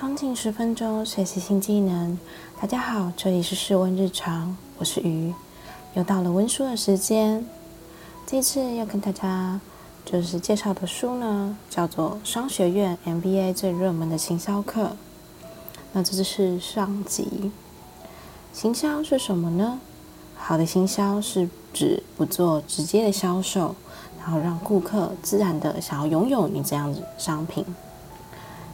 通勤十分钟，学习新技能。大家好，这里是试问日常，我是鱼，又到了温书的时间。这次要跟大家就是介绍的书呢，叫做《商学院 MBA 最热门的行销课》。那这就是上集。行销是什么呢？好的行销是指不做直接的销售，然后让顾客自然的想要拥有你这样子商品。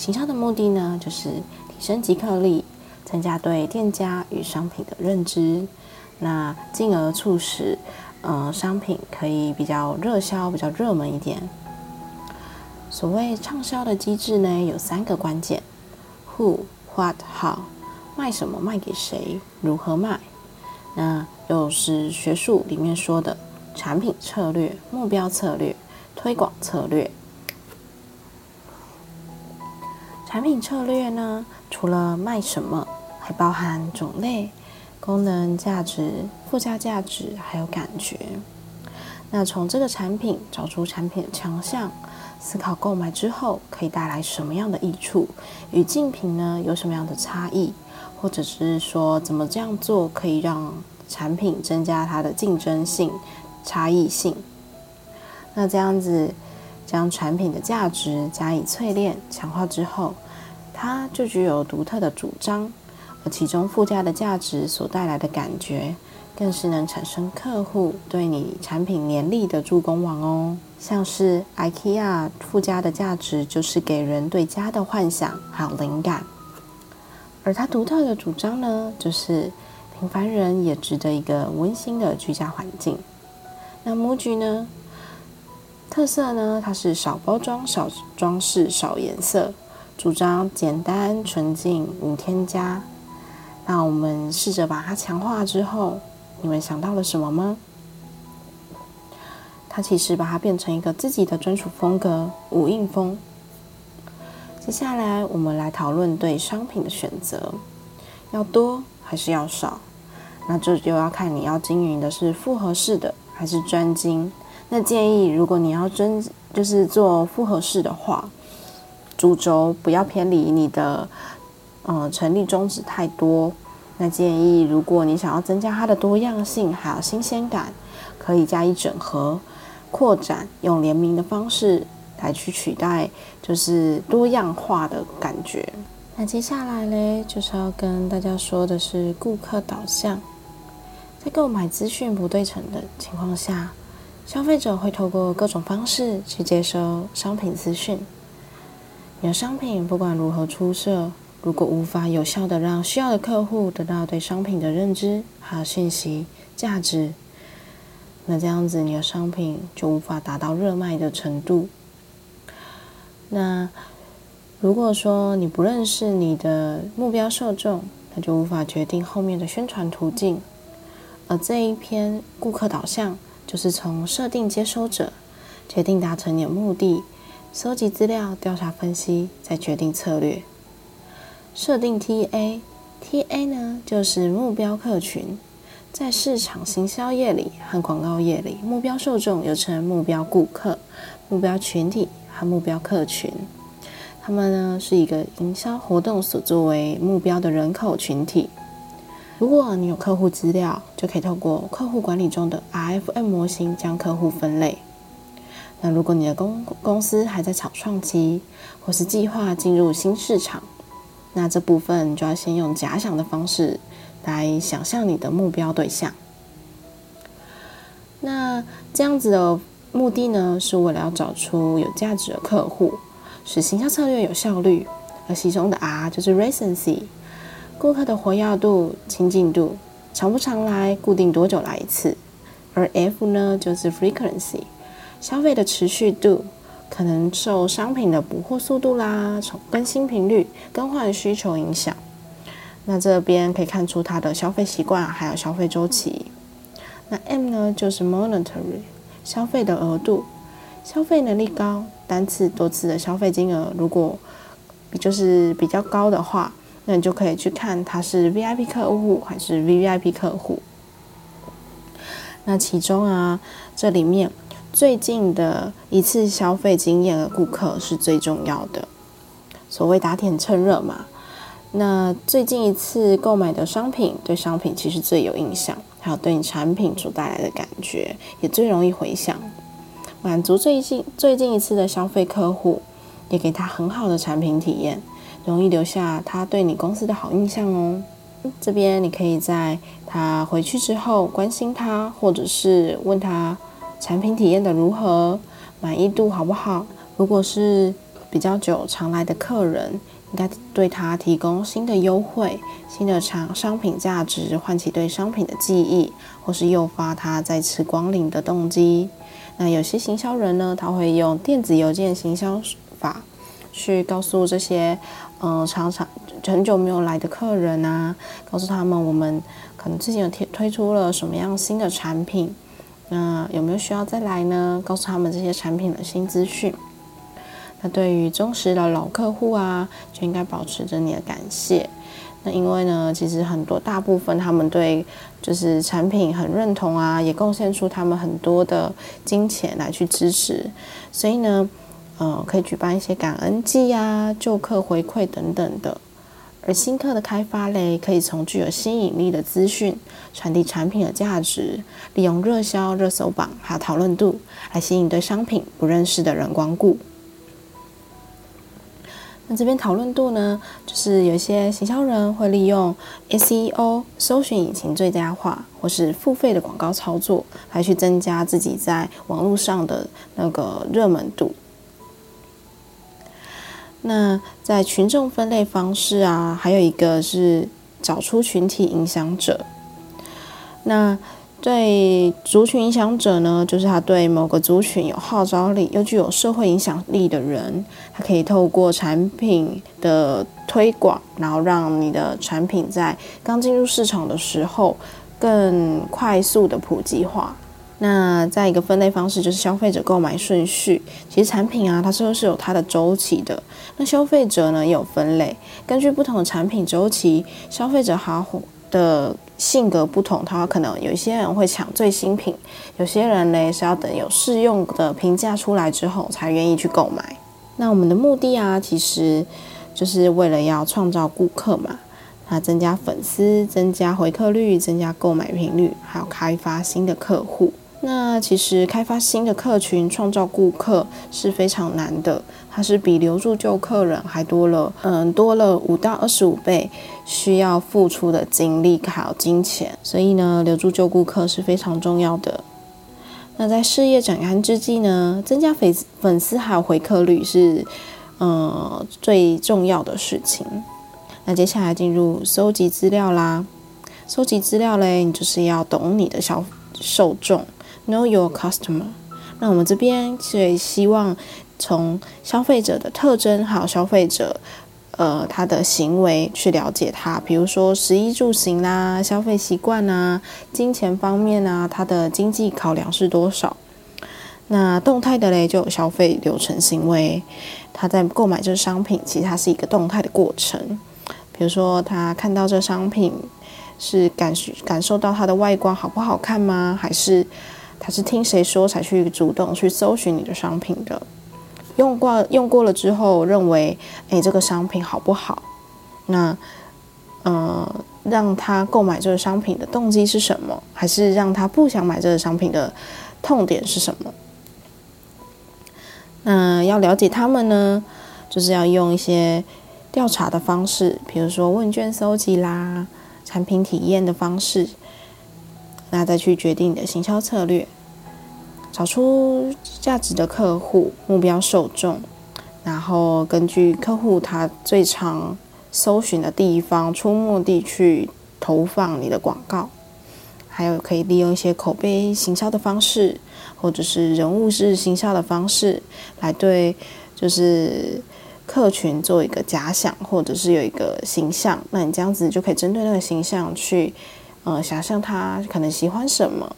行销的目的呢，就是提升即客力，增加对店家与商品的认知，那进而促使，呃，商品可以比较热销、比较热门一点。所谓畅销的机制呢，有三个关键：Who、What、How，卖什么、卖给谁、如何卖。那又是学术里面说的产品策略、目标策略、推广策略。产品策略呢，除了卖什么，还包含种类、功能、价值、附加价值，还有感觉。那从这个产品找出产品的强项，思考购买之后可以带来什么样的益处，与竞品呢有什么样的差异，或者是说怎么这样做可以让产品增加它的竞争性、差异性。那这样子。将产品的价值加以淬炼、强化之后，它就具有独特的主张，而其中附加的价值所带来的感觉，更是能产生客户对你产品黏力的助攻网哦。像是 IKEA 附加的价值就是给人对家的幻想还有灵感，而它独特的主张呢，就是平凡人也值得一个温馨的居家环境。那 MUJI 呢？特色呢，它是少包装、少装饰、少颜色，主张简单纯净无添加。那我们试着把它强化之后，你们想到了什么吗？它其实把它变成一个自己的专属风格——无印风。接下来我们来讨论对商品的选择，要多还是要少？那这就要看你要经营的是复合式的还是专精。那建议，如果你要真就是做复合式的话，主轴不要偏离你的呃成立宗旨太多。那建议，如果你想要增加它的多样性还有新鲜感，可以加以整合、扩展，用联名的方式来去取代，就是多样化的感觉。那接下来嘞，就是要跟大家说的是顾客导向，在购买资讯不对称的情况下。消费者会透过各种方式去接收商品资讯。你的商品不管如何出色，如果无法有效的让需要的客户得到对商品的认知还有信息价值，那这样子你的商品就无法达到热卖的程度。那如果说你不认识你的目标受众，那就无法决定后面的宣传途径。而这一篇顾客导向。就是从设定接收者，决定达成你的目的，收集资料、调查分析，再决定策略。设定 TA，TA 呢就是目标客群，在市场行销业里和广告业里，目标受众又称目标顾客、目标群体和目标客群。他们呢是一个营销活动所作为目标的人口群体。如果你有客户资料，就可以透过客户管理中的 RFM 模型将客户分类。那如果你的公公司还在草创期，或是计划进入新市场，那这部分就要先用假想的方式来想象你的目标对象。那这样子的目的呢，是为了要找出有价值的客户，使行销策略有效率。而其中的 R 就是 Recency。顾客的活跃度、亲近度，常不常来，固定多久来一次？而 F 呢，就是 frequency，消费的持续度，可能受商品的补货速度啦、从更新频率、更换需求影响。那这边可以看出它的消费习惯，还有消费周期。那 M 呢，就是 monetary，消费的额度，消费能力高，单次、多次的消费金额，如果就是比较高的话。那你就可以去看他是 VIP 客户还是 VVIP 客户。那其中啊，这里面最近的一次消费经验的顾客是最重要的。所谓打铁趁热嘛。那最近一次购买的商品，对商品其实最有印象，还有对你产品所带来的感觉，也最容易回想。满足最近最近一次的消费客户，也给他很好的产品体验，容易留下他对你公司的好印象哦。这边你可以在他回去之后关心他，或者是问他产品体验的如何，满意度好不好。如果是比较久常来的客人，应该对他提供新的优惠、新的商商品价值，唤起对商品的记忆，或是诱发他再次光临的动机。那有些行销人呢，他会用电子邮件行销法，去告诉这些嗯常常很久没有来的客人啊，告诉他们我们可能最近有推推出了什么样新的产品，那有没有需要再来呢？告诉他们这些产品的新资讯。那对于忠实的老客户啊，就应该保持着你的感谢。那因为呢，其实很多大部分他们对就是产品很认同啊，也贡献出他们很多的金钱来去支持，所以呢，呃，可以举办一些感恩季啊、旧客回馈等等的。而新客的开发嘞，可以从具有吸引力的资讯传递产品的价值，利用热销、热搜榜还有讨论度来吸引对商品不认识的人光顾。那这边讨论度呢，就是有一些行销人会利用 SEO 搜寻引擎最佳化，或是付费的广告操作，来去增加自己在网络上的那个热门度。那在群众分类方式啊，还有一个是找出群体影响者。那对族群影响者呢，就是他对某个族群有号召力又具有社会影响力的人，他可以透过产品的推广，然后让你的产品在刚进入市场的时候更快速的普及化。那再一个分类方式就是消费者购买顺序，其实产品啊，它是是有它的周期的。那消费者呢也有分类，根据不同的产品周期，消费者好的。性格不同，他可能有一些人会抢最新品，有些人呢是要等有试用的评价出来之后才愿意去购买。那我们的目的啊，其实就是为了要创造顾客嘛，那增加粉丝，增加回客率，增加购买频率，还有开发新的客户。那其实开发新的客群、创造顾客是非常难的，它是比留住旧客人还多了，嗯，多了五到二十五倍需要付出的精力还有金钱。所以呢，留住旧顾客是非常重要的。那在事业展开之际呢，增加粉粉丝还有回客率是，嗯，最重要的事情。那接下来进入收集资料啦，收集资料嘞，你就是要懂你的小受众。Know your customer。那我们这边是希望从消费者的特征，还有消费者呃他的行为去了解他，比如说食衣住行啦、消费习惯啊、金钱方面啊，他的经济考量是多少？那动态的嘞就有消费流程行为，他在购买这个商品，其实它是一个动态的过程。比如说他看到这商品是感感受到它的外观好不好看吗？还是？他是听谁说才去主动去搜寻你的商品的？用过用过了之后，认为诶这个商品好不好？那嗯，让他购买这个商品的动机是什么？还是让他不想买这个商品的痛点是什么？那要了解他们呢，就是要用一些调查的方式，比如说问卷搜集啦，产品体验的方式。那再去决定你的行销策略，找出价值的客户目标受众，然后根据客户他最常搜寻的地方出没地去投放你的广告，还有可以利用一些口碑行销的方式，或者是人物式行销的方式，来对就是客群做一个假想，或者是有一个形象，那你这样子就可以针对那个形象去。呃，想象他可能喜欢什么。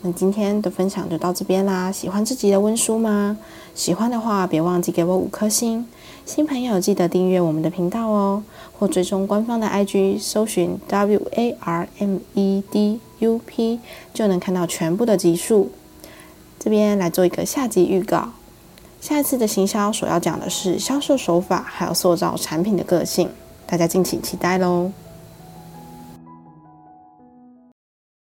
那今天的分享就到这边啦。喜欢这集的温书吗？喜欢的话，别忘记给我五颗星。新朋友记得订阅我们的频道哦，或追踪官方的 IG，搜寻 W A R M E D U P，就能看到全部的集数。这边来做一个下集预告，下一次的行销所要讲的是销售手法，还有塑造产品的个性，大家敬请期待喽。